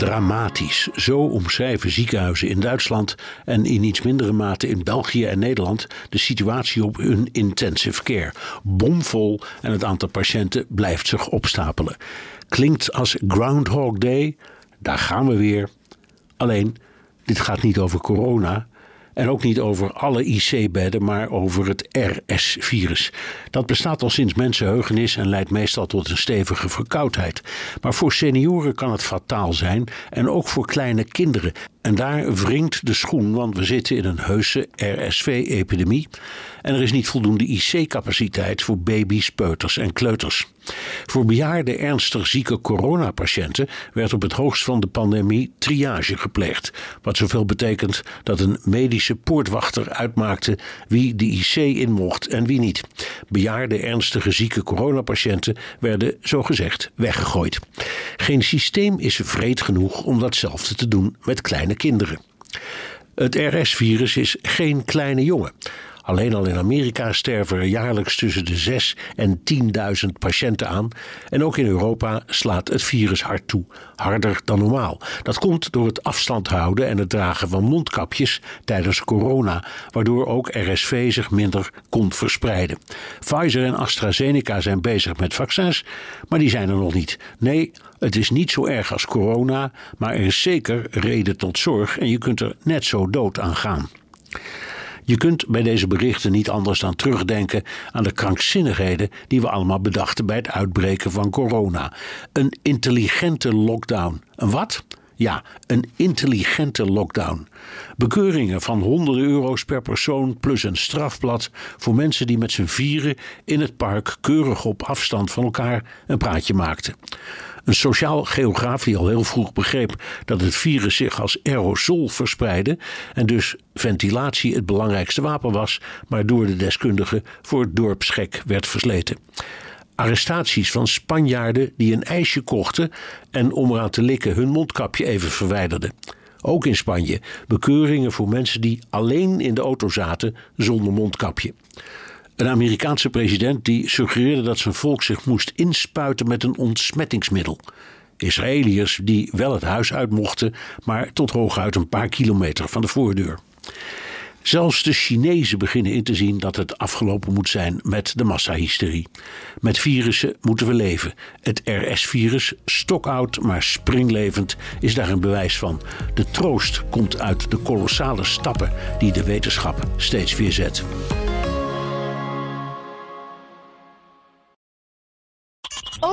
Dramatisch. Zo omschrijven ziekenhuizen in Duitsland en in iets mindere mate in België en Nederland de situatie op hun intensive care. Bomvol en het aantal patiënten blijft zich opstapelen. Klinkt als Groundhog Day. Daar gaan we weer. Alleen, dit gaat niet over corona. En ook niet over alle IC-bedden, maar over het RS-virus. Dat bestaat al sinds mensenheugenis en leidt meestal tot een stevige verkoudheid. Maar voor senioren kan het fataal zijn en ook voor kleine kinderen. En daar wringt de schoen, want we zitten in een heuse RSV-epidemie. En er is niet voldoende IC-capaciteit voor baby's, peuters en kleuters. Voor bejaarde ernstig zieke coronapatiënten werd op het hoogst van de pandemie triage gepleegd. Wat zoveel betekent dat een medische poortwachter uitmaakte wie de IC in mocht en wie niet. Bejaarde ernstige zieke coronapatiënten werden zogezegd weggegooid. Geen systeem is vreed genoeg om datzelfde te doen met kleine kinderen. Het RS-virus is geen kleine jongen. Alleen al in Amerika sterven er jaarlijks tussen de 6 en 10.000 patiënten aan. En ook in Europa slaat het virus hard toe, harder dan normaal. Dat komt door het afstand houden en het dragen van mondkapjes tijdens corona, waardoor ook RSV zich minder kon verspreiden. Pfizer en AstraZeneca zijn bezig met vaccins, maar die zijn er nog niet. Nee, het is niet zo erg als corona, maar er is zeker reden tot zorg en je kunt er net zo dood aan gaan. Je kunt bij deze berichten niet anders dan terugdenken aan de krankzinnigheden die we allemaal bedachten bij het uitbreken van corona. Een intelligente lockdown. Een wat? Ja, een intelligente lockdown. Bekeuringen van honderden euro's per persoon plus een strafblad voor mensen die met z'n vieren in het park keurig op afstand van elkaar een praatje maakten. Een sociaal geograaf die al heel vroeg begreep dat het virus zich als aerosol verspreidde en dus ventilatie het belangrijkste wapen was, maar door de deskundigen voor het dorpsgek werd versleten arrestaties van Spanjaarden die een ijsje kochten en om eraan te likken hun mondkapje even verwijderden. Ook in Spanje bekeuringen voor mensen die alleen in de auto zaten zonder mondkapje. Een Amerikaanse president die suggereerde dat zijn volk zich moest inspuiten met een ontsmettingsmiddel. Israëliërs die wel het huis uit mochten, maar tot hooguit een paar kilometer van de voordeur. Zelfs de Chinezen beginnen in te zien dat het afgelopen moet zijn met de massahysterie. Met virussen moeten we leven. Het RS-virus, stokoud maar springlevend, is daar een bewijs van. De troost komt uit de kolossale stappen die de wetenschap steeds weer zet.